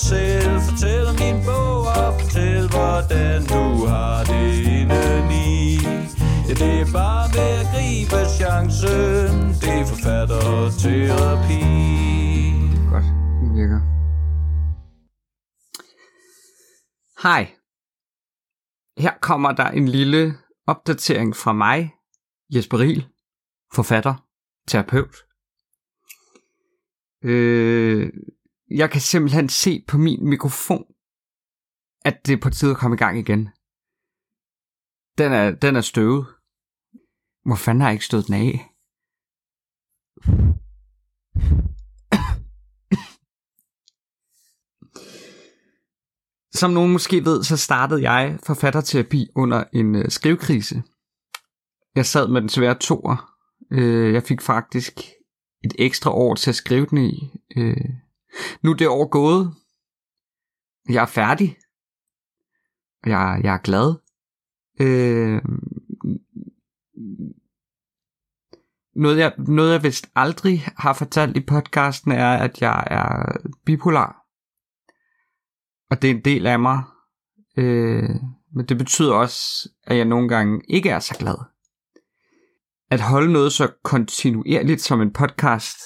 dig selv Fortæl om din bog og fortæl hvordan du har det indeni Ja, det er bare ved at gribe chancen Det er forfatterterapi Godt, det virker. Hej. Her kommer der en lille opdatering fra mig, Jesper Riel, forfatter, terapeut. Øh, jeg kan simpelthen se på min mikrofon, at det er på tide at komme i gang igen. Den er, den er støvet. Hvor fanden har jeg ikke stået den af? Som nogen måske ved, så startede jeg forfatterterapi under en øh, skrivekrise. Jeg sad med den svære toer. Øh, jeg fik faktisk et ekstra år til at skrive den i. Øh, nu er det år gået. Jeg er færdig. Jeg, jeg er glad. Øh, noget, jeg, noget jeg vist aldrig har fortalt i podcasten er, at jeg er bipolar. Og det er en del af mig. Øh, men det betyder også, at jeg nogle gange ikke er så glad. At holde noget så kontinuerligt som en podcast,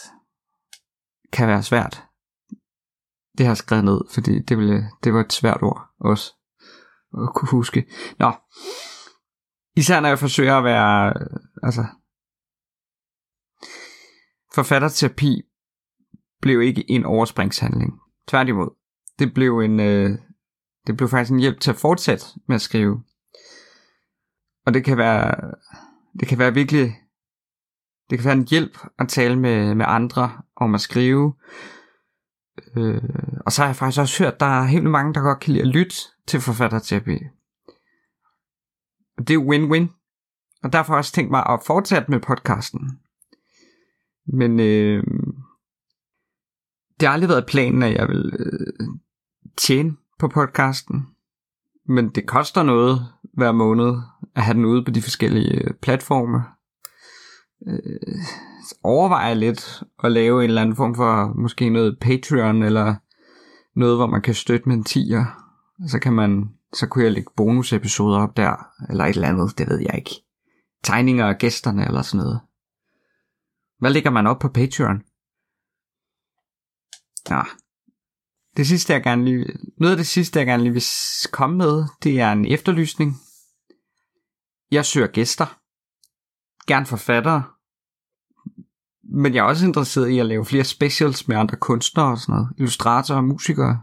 kan være svært. Det har jeg skrevet ned, fordi det, ville, det var et svært ord også at kunne huske. Nå. Især når jeg forsøger at være, altså, forfatterterapi blev ikke en overspringshandling. Tværtimod. Det blev en, øh, det blev faktisk en hjælp til at fortsætte med at skrive. Og det kan være, det kan være virkelig, det kan være en hjælp at tale med, med andre om at skrive. Øh, og så har jeg faktisk også hørt, at der er helt mange, der godt kan lide at lytte til forfatterterapi. Og det er win-win. Og derfor har jeg også tænkt mig at fortsætte med podcasten. Men øh, det har aldrig været planen, at jeg vil øh, tjene på podcasten. Men det koster noget hver måned at have den ude på de forskellige øh, platforme. Øh, overvejer lidt at lave en eller anden form for måske noget Patreon eller noget, hvor man kan støtte med en tier. Så kan man, så kunne jeg lægge bonusepisoder op der, eller et eller andet, det ved jeg ikke. Tegninger af gæsterne eller sådan noget. Hvad lægger man op på Patreon? Ja. Det sidste, jeg gerne lige, noget af det sidste, jeg gerne lige vil komme med, det er en efterlysning. Jeg søger gæster. Gerne forfattere. Men jeg er også interesseret i at lave flere specials med andre kunstnere og sådan noget. Illustratorer og musikere.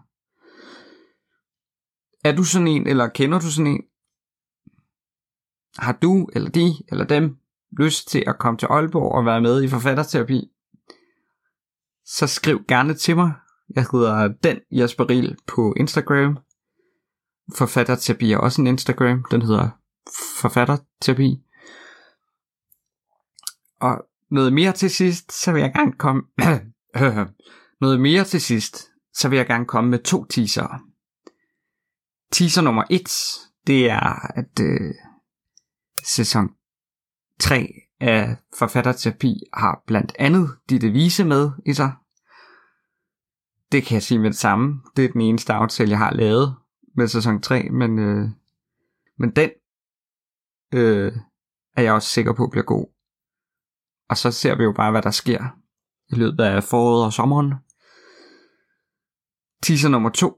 Er du sådan en, eller kender du sådan en? Har du, eller de, eller dem lyst til at komme til Aalborg og være med i forfatterterapi, så skriv gerne til mig. Jeg hedder Den Jesper Riel på Instagram. Forfatterterapi er også en Instagram. Den hedder Forfatterterapi. Og noget mere til sidst, så vil jeg gerne komme... noget mere til sidst, så vil jeg gerne komme med to teaser. Teaser nummer et, det er, at øh, sæson 3 af forfatterterapi har blandt andet Ditte Vise med i sig. Det kan jeg sige med det samme. Det er den eneste aftale, jeg har lavet med sæson 3, men, øh, men den øh, er jeg også sikker på bliver god. Og så ser vi jo bare, hvad der sker i løbet af foråret og sommeren. Teaser nummer to.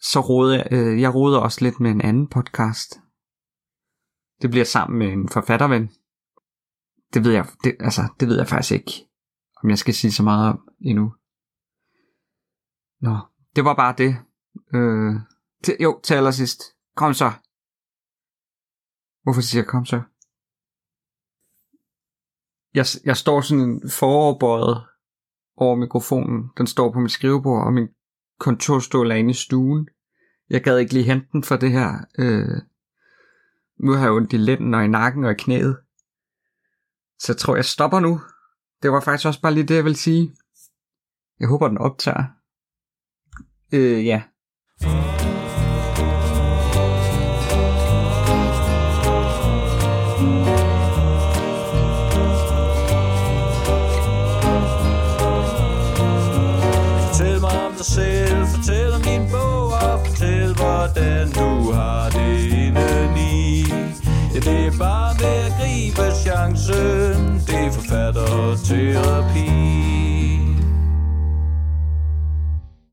Så roder jeg, øh, jeg roder også lidt med en anden podcast. Det bliver sammen med en forfatterven. Det ved jeg, det, altså, det ved jeg faktisk ikke, om jeg skal sige så meget om endnu. Nå, det var bare det. Øh, til, jo, til allersidst. Kom så. Hvorfor siger jeg kom så? Jeg, jeg står sådan foroverbøjet over mikrofonen. Den står på mit skrivebord, og min kontorstol er inde i stuen. Jeg gad ikke lige hente den for det her. Øh, nu har jeg ondt i lænden og i nakken og i knæet. Så jeg tror, jeg stopper nu. Det var faktisk også bare lige det, jeg vil sige. Jeg håber, den optager. Øh, ja. Yeah. Dig selv Fortæl om din bog og fortæl, hvordan du har det indeni. Ja, det er bare ved at gribe chancen. Det er forfatterterapi.